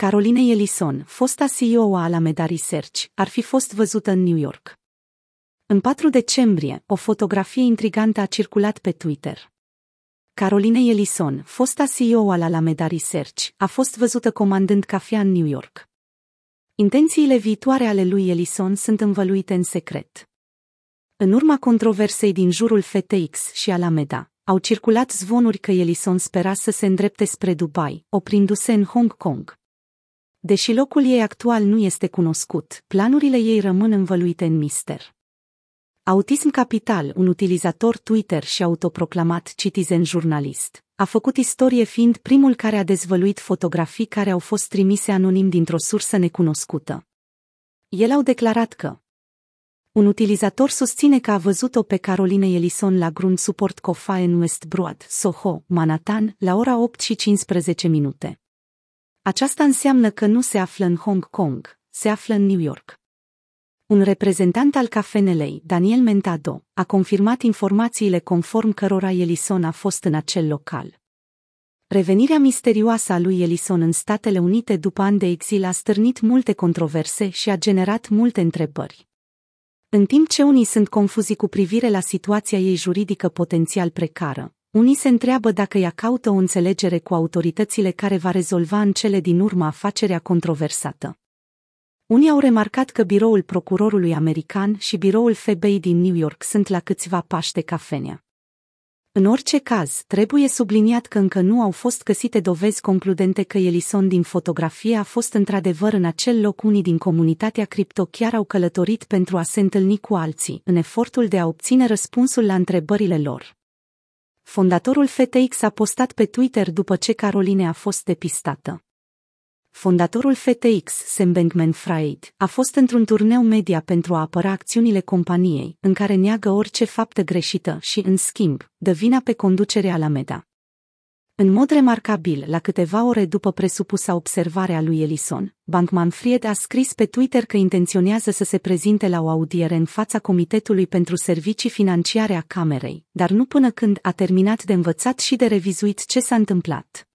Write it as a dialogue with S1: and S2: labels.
S1: Caroline Ellison, fosta CEO a Alameda Research, ar fi fost văzută în New York. În 4 decembrie, o fotografie intrigantă a circulat pe Twitter. Caroline Ellison, fosta CEO al Alameda Research, a fost văzută comandând cafea în New York. Intențiile viitoare ale lui Ellison sunt învăluite în secret. În urma controversei din jurul FTX și Alameda, au circulat zvonuri că Ellison spera să se îndrepte spre Dubai, oprindu-se în Hong Kong. Deși locul ei actual nu este cunoscut, planurile ei rămân învăluite în mister. Autism Capital, un utilizator Twitter și autoproclamat citizen jurnalist, a făcut istorie fiind primul care a dezvăluit fotografii care au fost trimise anonim dintr-o sursă necunoscută. El au declarat că un utilizator susține că a văzut-o pe Caroline Ellison la Grund Support Cofa în West Broad, Soho, Manhattan, la ora 8 și 15 minute. Aceasta înseamnă că nu se află în Hong Kong, se află în New York. Un reprezentant al cafenelei, Daniel Mentado, a confirmat informațiile conform cărora Elison a fost în acel local. Revenirea misterioasă a lui Elison în Statele Unite după ani de exil a stârnit multe controverse și a generat multe întrebări. În timp ce unii sunt confuzi cu privire la situația ei juridică potențial precară, unii se întreabă dacă ea caută o înțelegere cu autoritățile care va rezolva în cele din urmă afacerea controversată. Unii au remarcat că biroul procurorului american și biroul FBI din New York sunt la câțiva pași de cafenea. În orice caz, trebuie subliniat că încă nu au fost găsite dovezi concludente că Elison din fotografie a fost într-adevăr în acel loc. Unii din comunitatea cripto chiar au călătorit pentru a se întâlni cu alții, în efortul de a obține răspunsul la întrebările lor. Fondatorul FTX a postat pe Twitter după ce Caroline a fost depistată. Fondatorul FTX, Sam Bankman-Fried, a fost într-un turneu media pentru a apăra acțiunile companiei, în care neagă orice faptă greșită și, în schimb, dă vina pe conducerea Alameda. În mod remarcabil, la câteva ore după presupusa observare a lui Ellison, Bankman-Fried a scris pe Twitter că intenționează să se prezinte la o audiere în fața Comitetului pentru Servicii Financiare a Camerei, dar nu până când a terminat de învățat și de revizuit ce s-a întâmplat.